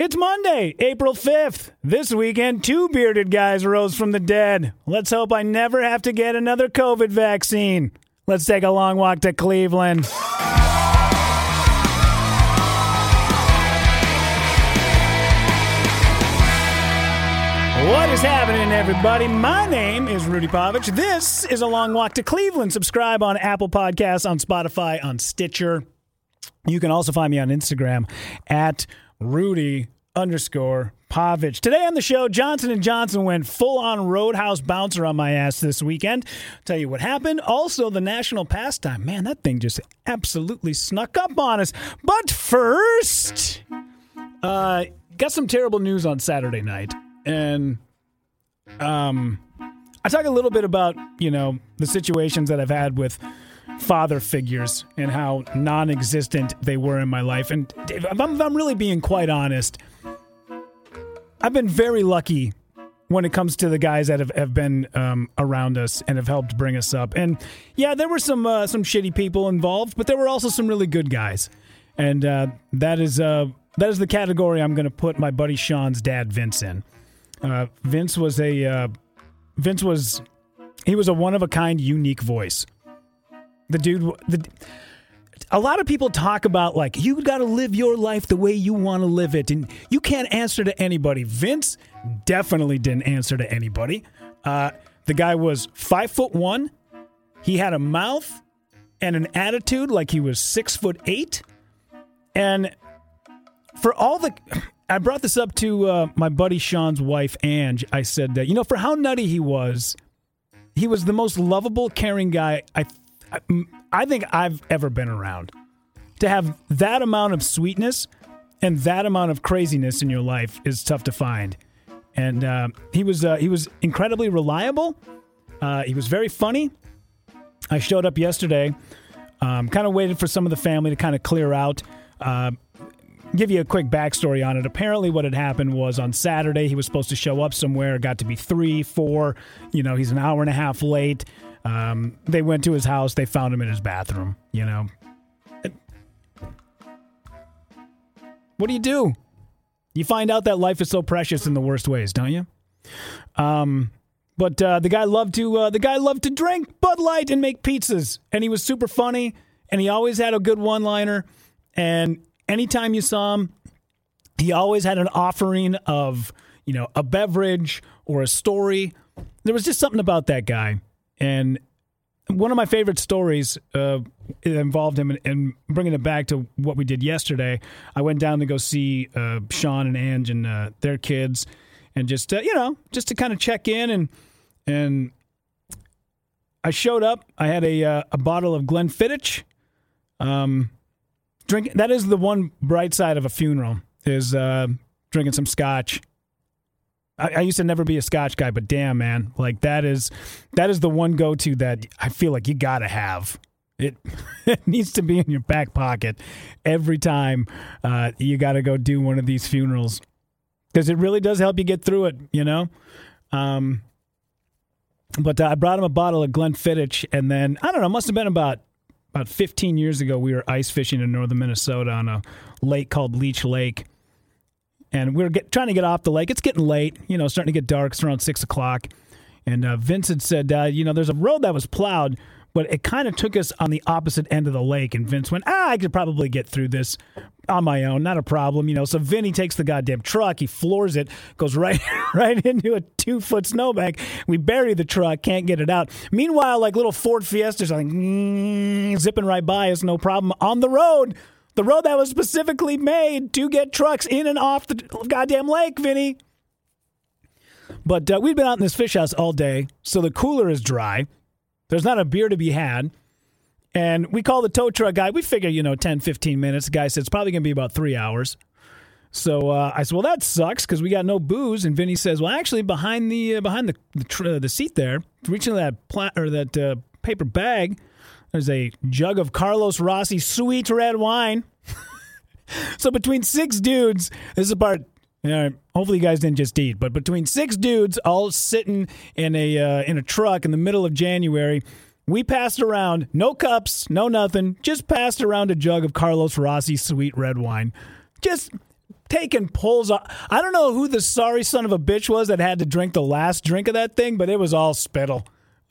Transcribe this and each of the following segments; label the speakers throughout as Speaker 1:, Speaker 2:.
Speaker 1: It's Monday, April 5th. This weekend, two bearded guys rose from the dead. Let's hope I never have to get another COVID vaccine. Let's take a long walk to Cleveland. What is happening, everybody? My name is Rudy Pavich. This is a long walk to Cleveland. Subscribe on Apple Podcasts, on Spotify, on Stitcher. You can also find me on Instagram at Rudy underscore Pavich. Today on the show, Johnson and Johnson went full on roadhouse bouncer on my ass this weekend. Tell you what happened. Also, the national pastime. Man, that thing just absolutely snuck up on us. But first, uh, got some terrible news on Saturday night, and um, I talk a little bit about you know the situations that I've had with father figures and how non-existent they were in my life. And if I'm, if I'm really being quite honest, I've been very lucky when it comes to the guys that have, have been um, around us and have helped bring us up. And yeah, there were some uh, some shitty people involved, but there were also some really good guys. And uh, that is uh, that is the category I'm going to put my buddy Sean's dad, Vince, in. Uh, Vince was a uh, Vince was he was a one of a kind, unique voice. The dude, the a lot of people talk about like you got to live your life the way you want to live it and you can't answer to anybody. Vince definitely didn't answer to anybody. Uh, the guy was five foot one. He had a mouth and an attitude like he was six foot eight. And for all the i brought this up to uh, my buddy sean's wife ange. I said that you know for how nutty he was he was the most lovable caring guy i I, think I've ever been around. To have that amount of sweetness and that amount of craziness in your life is tough to find. And uh, he was uh, he was incredibly reliable. Uh, he was very funny. I showed up yesterday. Um, kind of waited for some of the family to kind of clear out. Uh, give you a quick backstory on it. Apparently, what had happened was on Saturday he was supposed to show up somewhere. Got to be three, four. You know, he's an hour and a half late. Um, they went to his house. They found him in his bathroom. You know, what do you do? You find out that life is so precious in the worst ways, don't you? Um, but uh, the guy loved to uh, the guy loved to drink Bud Light and make pizzas, and he was super funny, and he always had a good one liner. And anytime you saw him, he always had an offering of you know a beverage or a story. There was just something about that guy and one of my favorite stories uh, involved him in, bringing it back to what we did yesterday. I went down to go see uh, Sean and Ange and uh, their kids, and just uh, you know, just to kind of check in and and I showed up. I had a uh, a bottle of Glenfiddich. Um, drink that is the one bright side of a funeral is uh, drinking some scotch I, used to never be a Scotch guy, but damn, man, like that is that is the one go to that I feel like you gotta have. It, it needs to be in your back pocket every time uh, you got to go do one of these funerals because it really does help you get through it, you know. Um, but uh, I brought him a bottle of Glenfiddich, and then I don't know, must have been about about 15 years ago. We were ice fishing in northern Minnesota on a lake called Leech Lake and we are get, trying to get off the lake. It's getting late, you know, starting to get dark. It's around six o'clock. And uh, Vincent said, uh, you know, there's a road that was plowed, but it kind of took us on the opposite end of the lake. And Vince went, ah, I could probably get through this on my own, not a problem, you know. So Vinny takes the goddamn truck, he floors it, goes right right into a two foot snowbank. We bury the truck, can't get it out. Meanwhile, like little Ford Fiestas, like mm, zipping right by us, no problem on the road. The road that was specifically made to get trucks in and off the goddamn lake, Vinny. But uh, we've been out in this fish house all day, so the cooler is dry. There's not a beer to be had. And we call the tow truck guy. We figure, you know, 10, 15 minutes. The guy said it's probably going to be about three hours. So uh, I said, well, that sucks because we got no booze. And Vinny says, well, actually, behind the uh, behind the the, tr- uh, the, seat there, reaching that pla- or that uh, paper bag, there's a jug of Carlos Rossi sweet red wine. so between six dudes, this is the part. Hopefully, you guys didn't just eat, but between six dudes all sitting in a uh, in a truck in the middle of January, we passed around no cups, no nothing, just passed around a jug of Carlos Rossi sweet red wine. Just taking pulls. Off. I don't know who the sorry son of a bitch was that had to drink the last drink of that thing, but it was all spittle.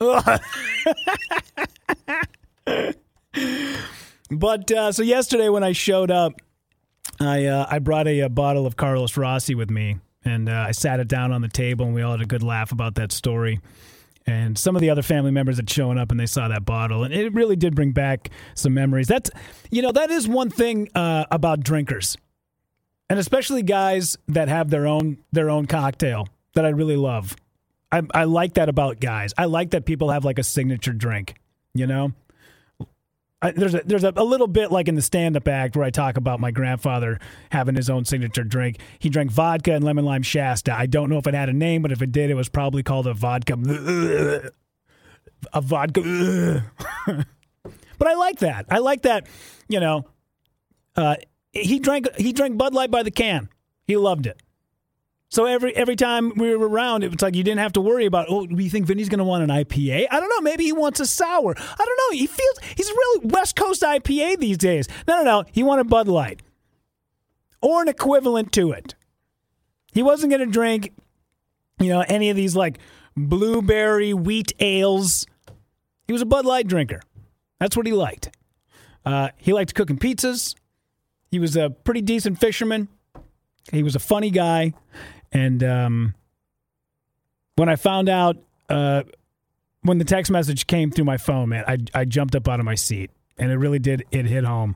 Speaker 1: but uh, so yesterday when I showed up, I uh, I brought a, a, bottle of Carlos Rossi with me, and uh, I sat it down on the table, and we all had a good laugh about that story. And some of the other family members had shown up, and they saw that bottle, and it really did bring back some memories. That's you know that is one thing uh, about drinkers, and especially guys that have their own their own cocktail that I really love. I, I like that about guys. I like that people have like a signature drink. You know, I, there's a, there's a, a, little bit like in the stand up act where I talk about my grandfather having his own signature drink. He drank vodka and lemon lime Shasta. I don't know if it had a name, but if it did, it was probably called a vodka. A vodka. but I like that. I like that. You know, uh, he drank he drank Bud Light by the can. He loved it. So every every time we were around, it was like you didn't have to worry about. Oh, do you think Vinny's going to want an IPA? I don't know. Maybe he wants a sour. I don't know. He feels he's really West Coast IPA these days. No, no, no. He wanted Bud Light or an equivalent to it. He wasn't going to drink, you know, any of these like blueberry wheat ales. He was a Bud Light drinker. That's what he liked. Uh, he liked cooking pizzas. He was a pretty decent fisherman. He was a funny guy. And um, when I found out, uh, when the text message came through my phone, man, I, I jumped up out of my seat. And it really did, it hit home.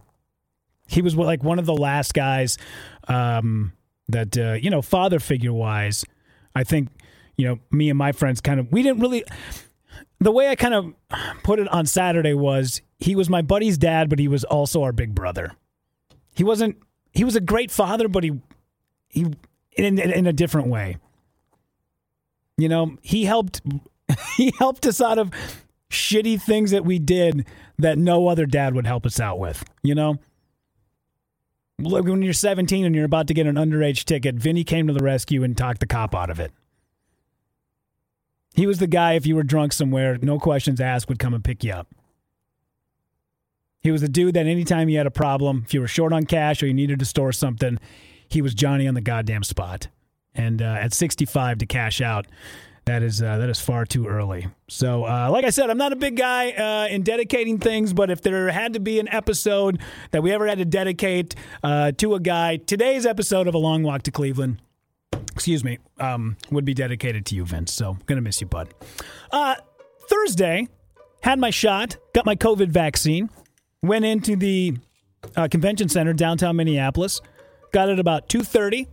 Speaker 1: He was like one of the last guys um, that, uh, you know, father figure wise, I think, you know, me and my friends kind of, we didn't really, the way I kind of put it on Saturday was he was my buddy's dad, but he was also our big brother. He wasn't, he was a great father, but he, he in, in a different way. You know, he helped he helped us out of shitty things that we did that no other dad would help us out with, you know? Look, when you're 17 and you're about to get an underage ticket, Vinny came to the rescue and talked the cop out of it. He was the guy, if you were drunk somewhere, no questions asked, would come and pick you up. He was the dude that anytime you had a problem, if you were short on cash or you needed to store something, he was Johnny on the goddamn spot. And uh, at 65 to cash out, that is uh, that is far too early. So, uh, like I said, I'm not a big guy uh, in dedicating things, but if there had to be an episode that we ever had to dedicate uh, to a guy, today's episode of A Long Walk to Cleveland, excuse me, um, would be dedicated to you, Vince. So, gonna miss you, bud. Uh, Thursday, had my shot, got my COVID vaccine, went into the uh, convention center downtown Minneapolis. Got it about 2.30.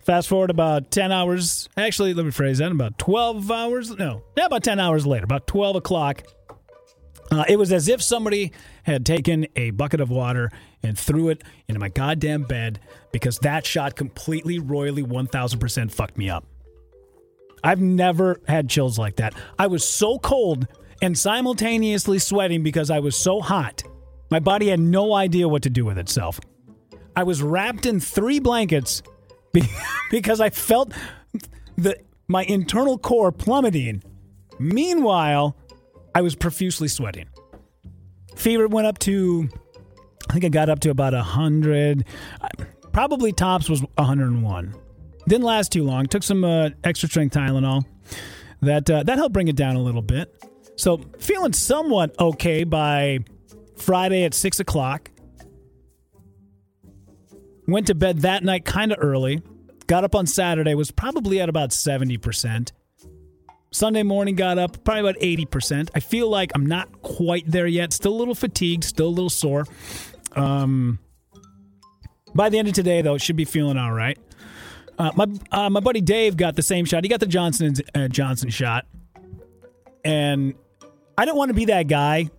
Speaker 1: Fast forward about 10 hours. Actually, let me phrase that. About 12 hours. No, yeah, about 10 hours later, about 12 o'clock. Uh, it was as if somebody had taken a bucket of water and threw it into my goddamn bed because that shot completely, royally, 1000% fucked me up. I've never had chills like that. I was so cold and simultaneously sweating because I was so hot. My body had no idea what to do with itself. I was wrapped in three blankets because I felt the my internal core plummeting. Meanwhile, I was profusely sweating. Fever went up to, I think I got up to about 100. Probably tops was 101. Didn't last too long. Took some uh, extra strength Tylenol. That uh, that helped bring it down a little bit. So feeling somewhat okay by Friday at six o'clock. Went to bed that night kind of early. Got up on Saturday, was probably at about 70%. Sunday morning got up probably about 80%. I feel like I'm not quite there yet. Still a little fatigued, still a little sore. Um, by the end of today, though, should be feeling all right. Uh, my uh, my buddy Dave got the same shot. He got the Johnson uh, Johnson shot, and I don't want to be that guy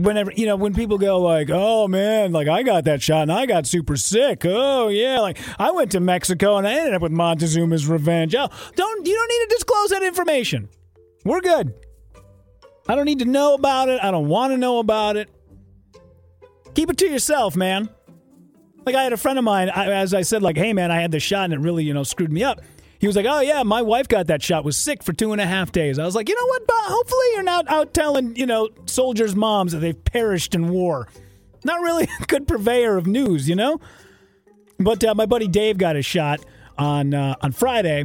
Speaker 1: whenever you know when people go like oh man like i got that shot and i got super sick. Oh yeah like i went to mexico and i ended up with montezuma's revenge. Oh don't you don't need to disclose that information. We're good. I don't need to know about it. I don't want to know about it. Keep it to yourself man. Like i had a friend of mine I, as i said like hey man i had this shot and it really you know screwed me up he was like, "Oh yeah, my wife got that shot. Was sick for two and a half days." I was like, "You know what? Bob? Hopefully, you're not out telling you know soldiers' moms that they've perished in war. Not really a good purveyor of news, you know." But uh, my buddy Dave got a shot on uh, on Friday,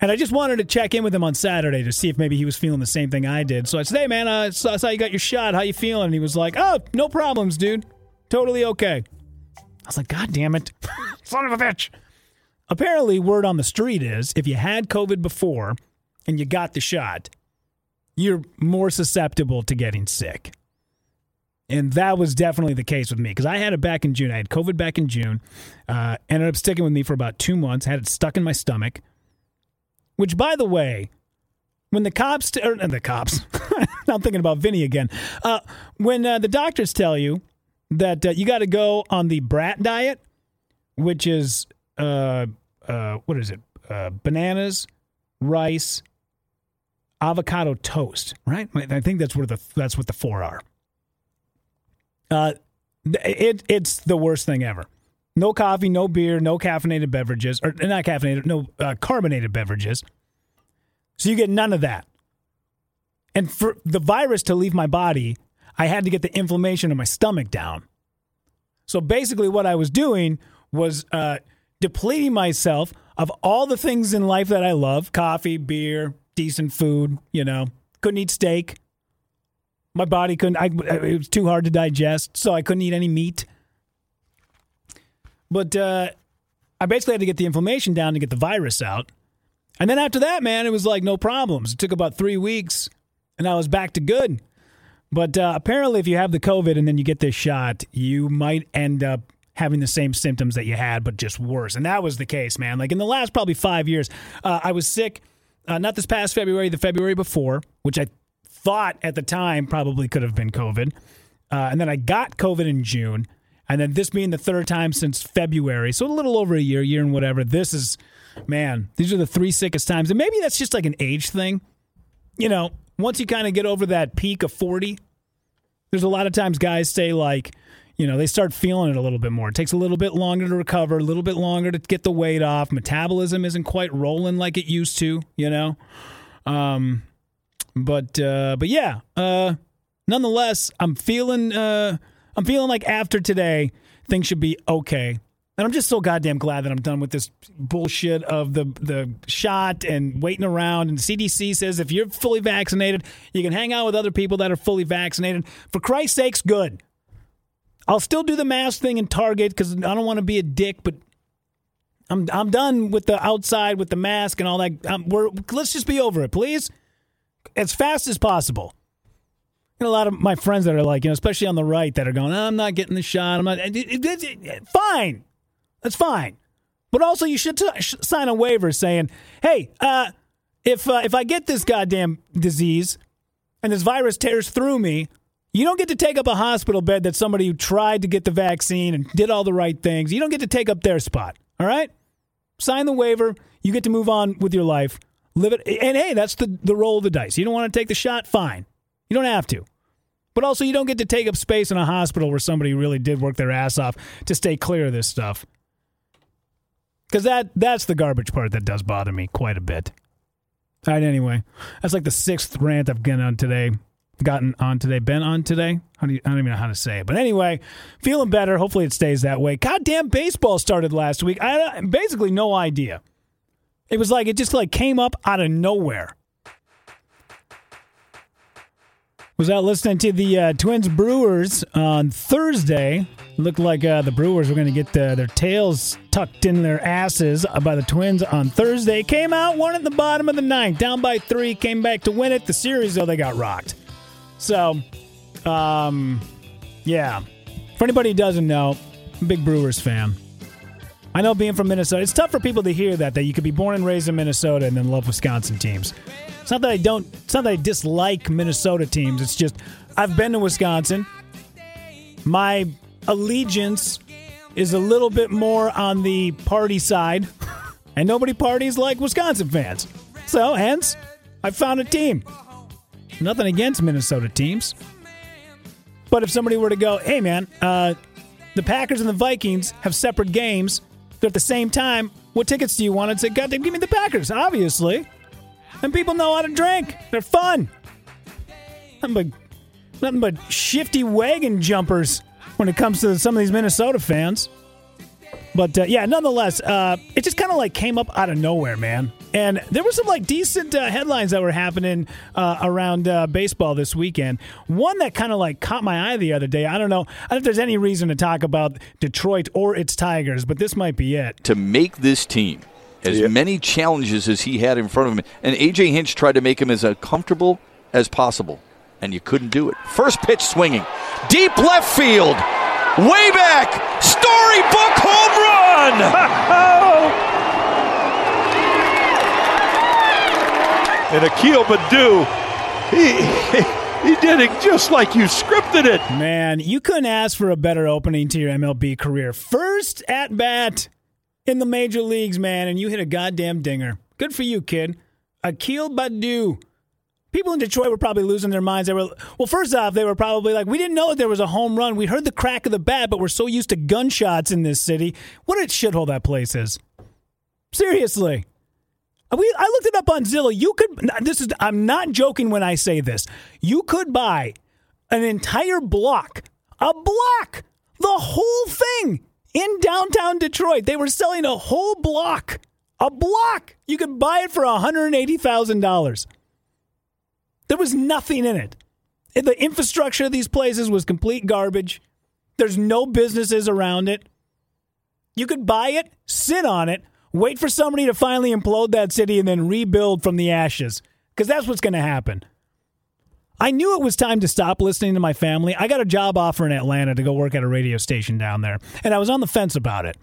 Speaker 1: and I just wanted to check in with him on Saturday to see if maybe he was feeling the same thing I did. So I said, "Hey man, I saw, saw you got your shot. How you feeling?" And he was like, "Oh, no problems, dude. Totally okay." I was like, "God damn it, son of a bitch!" Apparently, word on the street is if you had COVID before and you got the shot, you're more susceptible to getting sick. And that was definitely the case with me because I had it back in June. I had COVID back in June. Uh, ended up sticking with me for about two months. Had it stuck in my stomach. Which, by the way, when the cops, t- or the cops, I'm thinking about Vinny again. Uh, when uh, the doctors tell you that uh, you got to go on the brat diet, which is uh, uh, what is it? Uh, bananas, rice, avocado toast. Right? I think that's what the that's what the four are. Uh, it it's the worst thing ever. No coffee, no beer, no caffeinated beverages, or not caffeinated, no uh, carbonated beverages. So you get none of that. And for the virus to leave my body, I had to get the inflammation in my stomach down. So basically, what I was doing was uh, depleting myself of all the things in life that I love coffee, beer, decent food, you know, couldn't eat steak. My body couldn't, I, it was too hard to digest, so I couldn't eat any meat. But uh, I basically had to get the inflammation down to get the virus out. And then after that, man, it was like no problems. It took about three weeks and I was back to good. But uh, apparently, if you have the COVID and then you get this shot, you might end up having the same symptoms that you had, but just worse. And that was the case, man. Like in the last probably five years, uh, I was sick, uh, not this past February, the February before, which I thought at the time probably could have been COVID. Uh, and then I got COVID in June. And then this being the third time since February, so a little over a year, year and whatever. This is, man, these are the three sickest times. And maybe that's just like an age thing. You know, once you kind of get over that peak of 40, there's a lot of times guys say, like, you know, they start feeling it a little bit more. It takes a little bit longer to recover, a little bit longer to get the weight off. Metabolism isn't quite rolling like it used to, you know? Um, but uh, but yeah, uh, nonetheless, I'm feeling uh, I'm feeling like after today things should be okay. And I'm just so goddamn glad that I'm done with this bullshit of the the shot and waiting around. And CDC says if you're fully vaccinated, you can hang out with other people that are fully vaccinated. For Christ's sakes, good. I'll still do the mask thing in Target because I don't want to be a dick, but I'm I'm done with the outside with the mask and all that. We're let's just be over it, please, as fast as possible. And a lot of my friends that are like, you know, especially on the right, that are going, oh, I'm not getting the shot. I'm not. It, it, it, fine, that's fine. But also, you should t- sign a waiver saying, hey, uh, if uh, if I get this goddamn disease and this virus tears through me, you don't get to take up a hospital bed that somebody who tried to get the vaccine and did all the right things. You don't get to take up their spot. All right? Sign the waiver. You get to move on with your life. Live it. And hey, that's the, the roll of the dice. You don't want to take the shot? Fine. You don't have to. But also, you don't get to take up space in a hospital where somebody really did work their ass off to stay clear of this stuff. Because that, that's the garbage part that does bother me quite a bit. All right, anyway, that's like the sixth rant I've gotten on today gotten on today. Been on today? How do you, I don't even know how to say it. But anyway, feeling better. Hopefully it stays that way. Goddamn baseball started last week. I basically no idea. It was like it just like came up out of nowhere. Was out listening to the uh, Twins Brewers on Thursday. Looked like uh, the Brewers were going to get the, their tails tucked in their asses by the Twins on Thursday. Came out, won at the bottom of the ninth, down by three, came back to win it. The series, though, they got rocked. So, um, yeah. For anybody who doesn't know, I'm a big Brewers fan. I know being from Minnesota, it's tough for people to hear that that you could be born and raised in Minnesota and then love Wisconsin teams. It's not that I don't. It's not that I dislike Minnesota teams. It's just I've been to Wisconsin. My allegiance is a little bit more on the party side, and nobody parties like Wisconsin fans. So, hence, I found a team. Nothing against Minnesota teams. But if somebody were to go, hey, man, uh, the Packers and the Vikings have separate games. They're at the same time. What tickets do you want? I'd say, God damn, give me the Packers, obviously. And people know how to drink. They're fun. Nothing but, nothing but shifty wagon jumpers when it comes to some of these Minnesota fans. But uh, yeah, nonetheless, uh, it just kind of like came up out of nowhere, man. And there were some like decent uh, headlines that were happening uh, around uh, baseball this weekend. One that kind of like caught my eye the other day. I don't know. I don't know if there's any reason to talk about Detroit or its Tigers, but this might be it.
Speaker 2: To make this team as
Speaker 3: Yeah.
Speaker 2: many challenges as he had in front of him, and AJ Hinch tried to make him as uh, comfortable as possible, and you couldn't do it. First pitch swinging, deep left field, way back, storybook home run.
Speaker 3: And Akil Baddoo, he, he did it just like you scripted it.
Speaker 1: Man, you couldn't ask for a better opening to your MLB career. First at bat in the major leagues, man, and you hit a goddamn dinger. Good for you, kid. Akil Baddoo. People in Detroit were probably losing their minds. They were well. First off, they were probably like, "We didn't know that there was a home run. We heard the crack of the bat, but we're so used to gunshots in this city. What a shithole that place is." Seriously, we I looked it up on Zillow. You could. This is. I'm not joking when I say this. You could buy an entire block, a block, the whole thing in downtown Detroit. They were selling a whole block, a block. You could buy it for $180,000. There was nothing in it. The infrastructure of these places was complete garbage. There's no businesses around it. You could buy it, sit on it, wait for somebody to finally implode that city, and then rebuild from the ashes. Because that's what's going to happen. I knew it was time to stop listening to my family. I got a job offer in Atlanta to go work at a radio station down there, and I was on the fence about it.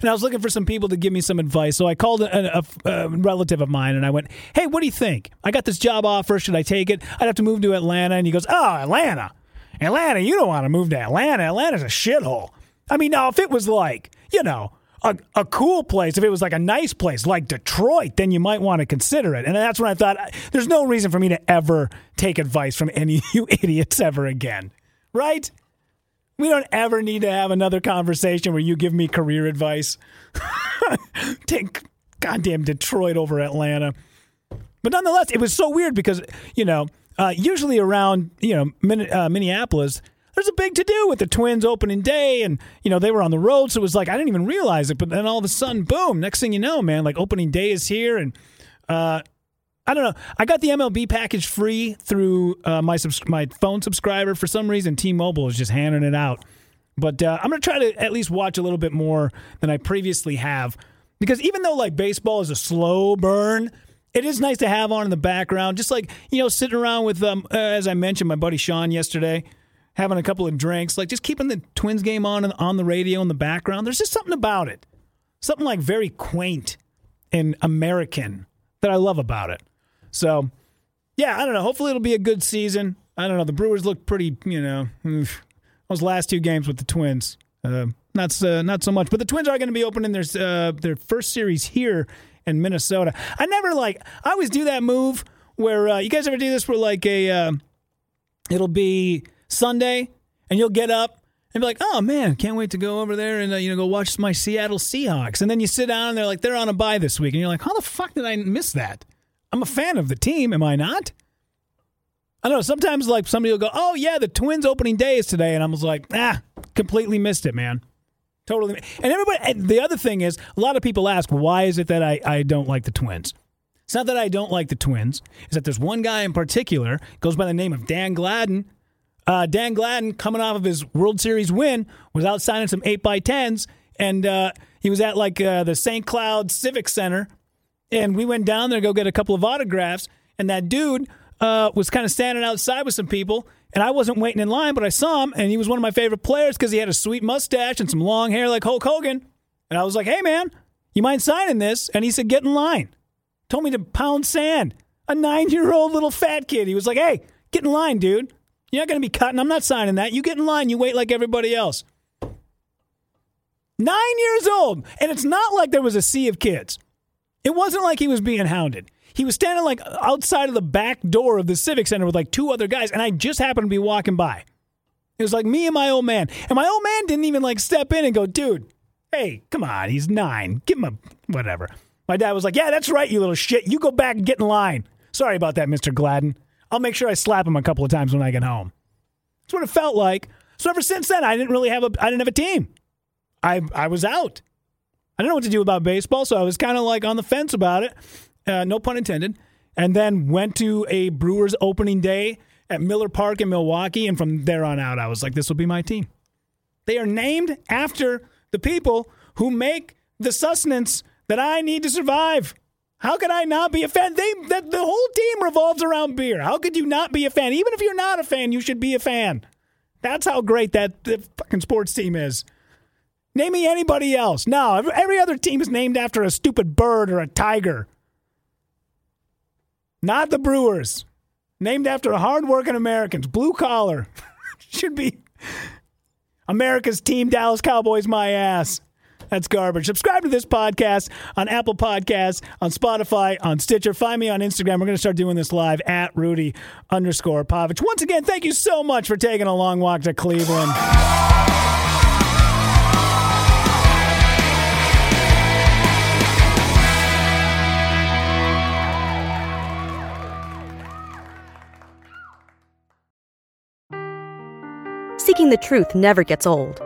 Speaker 1: And I was looking for some people to give me some advice. So I called a, a, a relative of mine and I went, Hey, what do you think? I got this job offer. Should I take it? I'd have to move to Atlanta. And he goes, Oh, Atlanta. Atlanta, you don't want to move to Atlanta. Atlanta's a shithole. I mean, now, if it was like, you know, a, a cool place, if it was like a nice place like Detroit, then you might want to consider it. And that's when I thought, there's no reason for me to ever take advice from any of you idiots ever again. Right? We don't ever need to have another conversation where you give me career advice. Take goddamn Detroit over Atlanta. But nonetheless, it was so weird because, you know, uh, usually around, you know, Min- uh, Minneapolis, there's a big to do with the Twins opening day. And, you know, they were on the road. So it was like, I didn't even realize it. But then all of a sudden, boom, next thing you know, man, like opening day is here. And, uh, I don't know. I got the MLB package free through uh, my subs- my phone subscriber. For some reason, T-Mobile is just handing it out. But uh, I'm to try to at least watch a little bit more than I previously have, because even though like baseball is a slow burn, it is nice to have on in the background. Just like you know, sitting around with um, uh, as I mentioned, my buddy Sean yesterday, having a couple of drinks, like just keeping the Twins game on on the radio in the background. There's just something about it, something like very quaint and American that I love about it. So, yeah, I don't know. Hopefully, it'll be a good season. I don't know. The Brewers look pretty, you know, those last two games with the Twins, uh, not so, not so much. But the Twins are going to be opening their uh, their first series here in Minnesota. I never like. I always do that move where uh, you guys ever do this where like a uh, it'll be Sunday and you'll get up and be like, "Oh man, can't wait to go over there and uh, you know go watch my Seattle Seahawks." And then you sit down and they're like, "They're on a bye this week," and you're like, "How the fuck did I miss that?" I'm a fan of the team, am I not? I don't know. Sometimes, like somebody will go, "Oh yeah, the Twins opening day is today," and I was like, "Ah, completely missed it, man." Totally. And everybody. And the other thing is, a lot of people ask, "Why is it that I I don't like the Twins?" It's not that I don't like the Twins. It's that there's one guy in particular goes by the name of Dan Gladden. Uh, Dan Gladden, coming off of his World Series win, was out signing some eight by tens, and uh, he was at like uh, the St. Cloud Civic Center and we went down there to go get a couple of autographs. And that dude uh, was kind of standing outside with some people. And I wasn't waiting in line, but I saw him. And he was one of my favorite players because he had a sweet mustache and some long hair like Hulk Hogan. And I was like, hey, man, you mind signing this? And he said, get in line. Told me to pound sand. A nine year old little fat kid. He was like, hey, get in line, dude. You're not going to be cutting. I'm not signing that. You get in line. You wait like everybody else. Nine years old. And it's not like there was a sea of kids. It wasn't like he was being hounded. He was standing like outside of the back door of the Civic Center with like two other guys, and I just happened to be walking by. It was like me and my old man. And my old man didn't even like step in and go, dude, hey, come on, he's nine. Give him a whatever. My dad was like, yeah, that's right, you little shit. You go back and get in line. Sorry about that, Mr. Gladden. I'll make sure I slap him a couple of times when I get home. That's what it felt like. So ever since then, I didn't really have a I didn't have a team. I I was out. I didn't know what to do about baseball, so I was kind of like on the fence about it. Uh, no pun intended. And then went to a Brewers opening day at Miller Park in Milwaukee, and from there on out, I was like, this will be my team. They are named after the people who make the sustenance that I need to survive. How could I not be a fan? They that the whole team revolves around beer. How could you not be a fan? Even if you're not a fan, you should be a fan. That's how great that the fucking sports team is. Name me anybody else. No, every other team is named after a stupid bird or a tiger. Not the Brewers. Named after hardworking Americans, blue collar. should be America's team, Dallas Cowboys, my ass. That's garbage. Subscribe to this podcast on Apple Podcasts, on Spotify, on Stitcher. Find me on Instagram. We're going to start doing this live at Rudy underscore Pavich. Once again, thank you so much for taking a long walk to Cleveland.
Speaker 4: Seeking the truth never gets old.